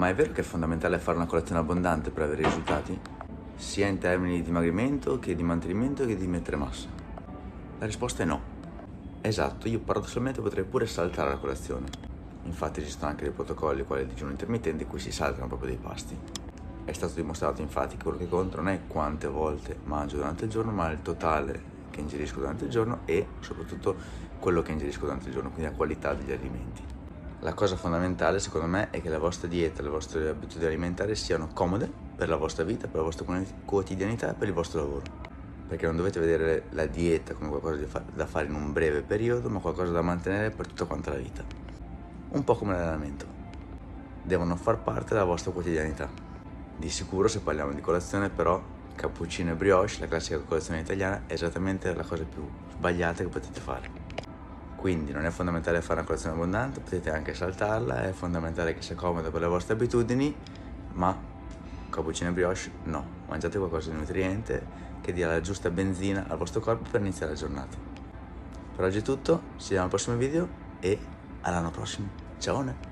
Ma è vero che è fondamentale fare una colazione abbondante per avere risultati? Sia in termini di dimagrimento che di mantenimento che di mettere massa? La risposta è no. Esatto, io paradossalmente potrei pure saltare la colazione. Infatti esistono anche dei protocolli quali il digiuno intermittente in cui si saltano proprio dei pasti. È stato dimostrato infatti che quello che conta non è quante volte mangio durante il giorno, ma il totale che ingerisco durante il giorno e soprattutto quello che ingerisco durante il giorno, quindi la qualità degli alimenti. La cosa fondamentale secondo me è che la vostra dieta, le vostre abitudini alimentari siano comode per la vostra vita, per la vostra quotidianità e per il vostro lavoro. Perché non dovete vedere la dieta come qualcosa da fare in un breve periodo, ma qualcosa da mantenere per tutta quanta la vita. Un po' come l'allenamento. Devono far parte della vostra quotidianità. Di sicuro se parliamo di colazione però cappuccino e brioche, la classica colazione italiana, è esattamente la cosa più sbagliata che potete fare. Quindi non è fondamentale fare una colazione abbondante, potete anche saltarla, è fondamentale che sia comoda per le vostre abitudini, ma cappuccino e brioche no, mangiate qualcosa di nutriente che dia la giusta benzina al vostro corpo per iniziare la giornata. Per oggi è tutto, ci vediamo al prossimo video e all'anno prossimo. Ciao!